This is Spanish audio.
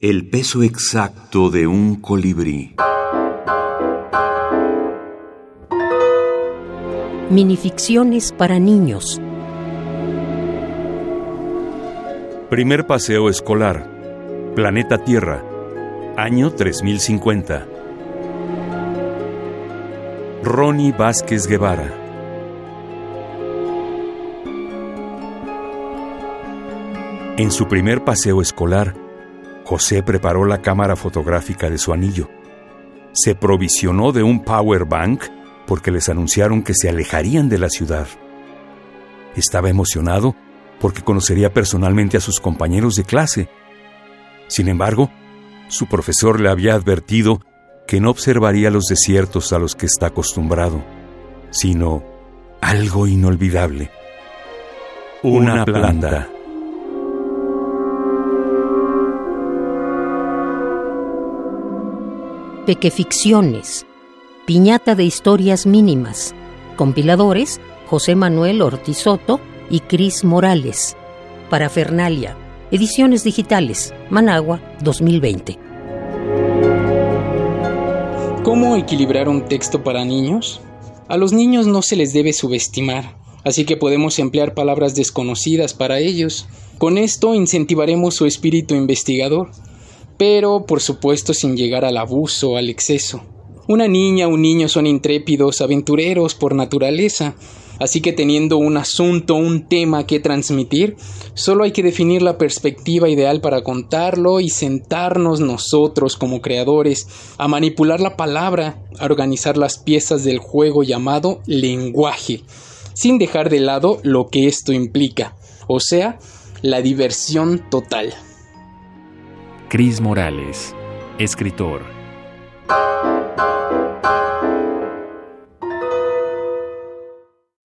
El peso exacto de un colibrí. Minificciones para niños. Primer paseo escolar. Planeta Tierra. Año 3050. Ronnie Vázquez Guevara. En su primer paseo escolar, José preparó la cámara fotográfica de su anillo. Se provisionó de un power bank porque les anunciaron que se alejarían de la ciudad. Estaba emocionado porque conocería personalmente a sus compañeros de clase. Sin embargo, su profesor le había advertido que no observaría los desiertos a los que está acostumbrado, sino algo inolvidable. Una, planta. Pequeficciones. Piñata de historias mínimas. Compiladores José Manuel Ortizoto y Cris Morales. Parafernalia. Ediciones digitales. Managua 2020. ¿Cómo equilibrar un texto para niños? A los niños no se les debe subestimar, así que podemos emplear palabras desconocidas para ellos. Con esto incentivaremos su espíritu investigador pero por supuesto sin llegar al abuso, al exceso. Una niña o un niño son intrépidos, aventureros por naturaleza, así que teniendo un asunto, un tema que transmitir, solo hay que definir la perspectiva ideal para contarlo y sentarnos nosotros como creadores a manipular la palabra, a organizar las piezas del juego llamado lenguaje, sin dejar de lado lo que esto implica, o sea, la diversión total. Cris Morales, escritor.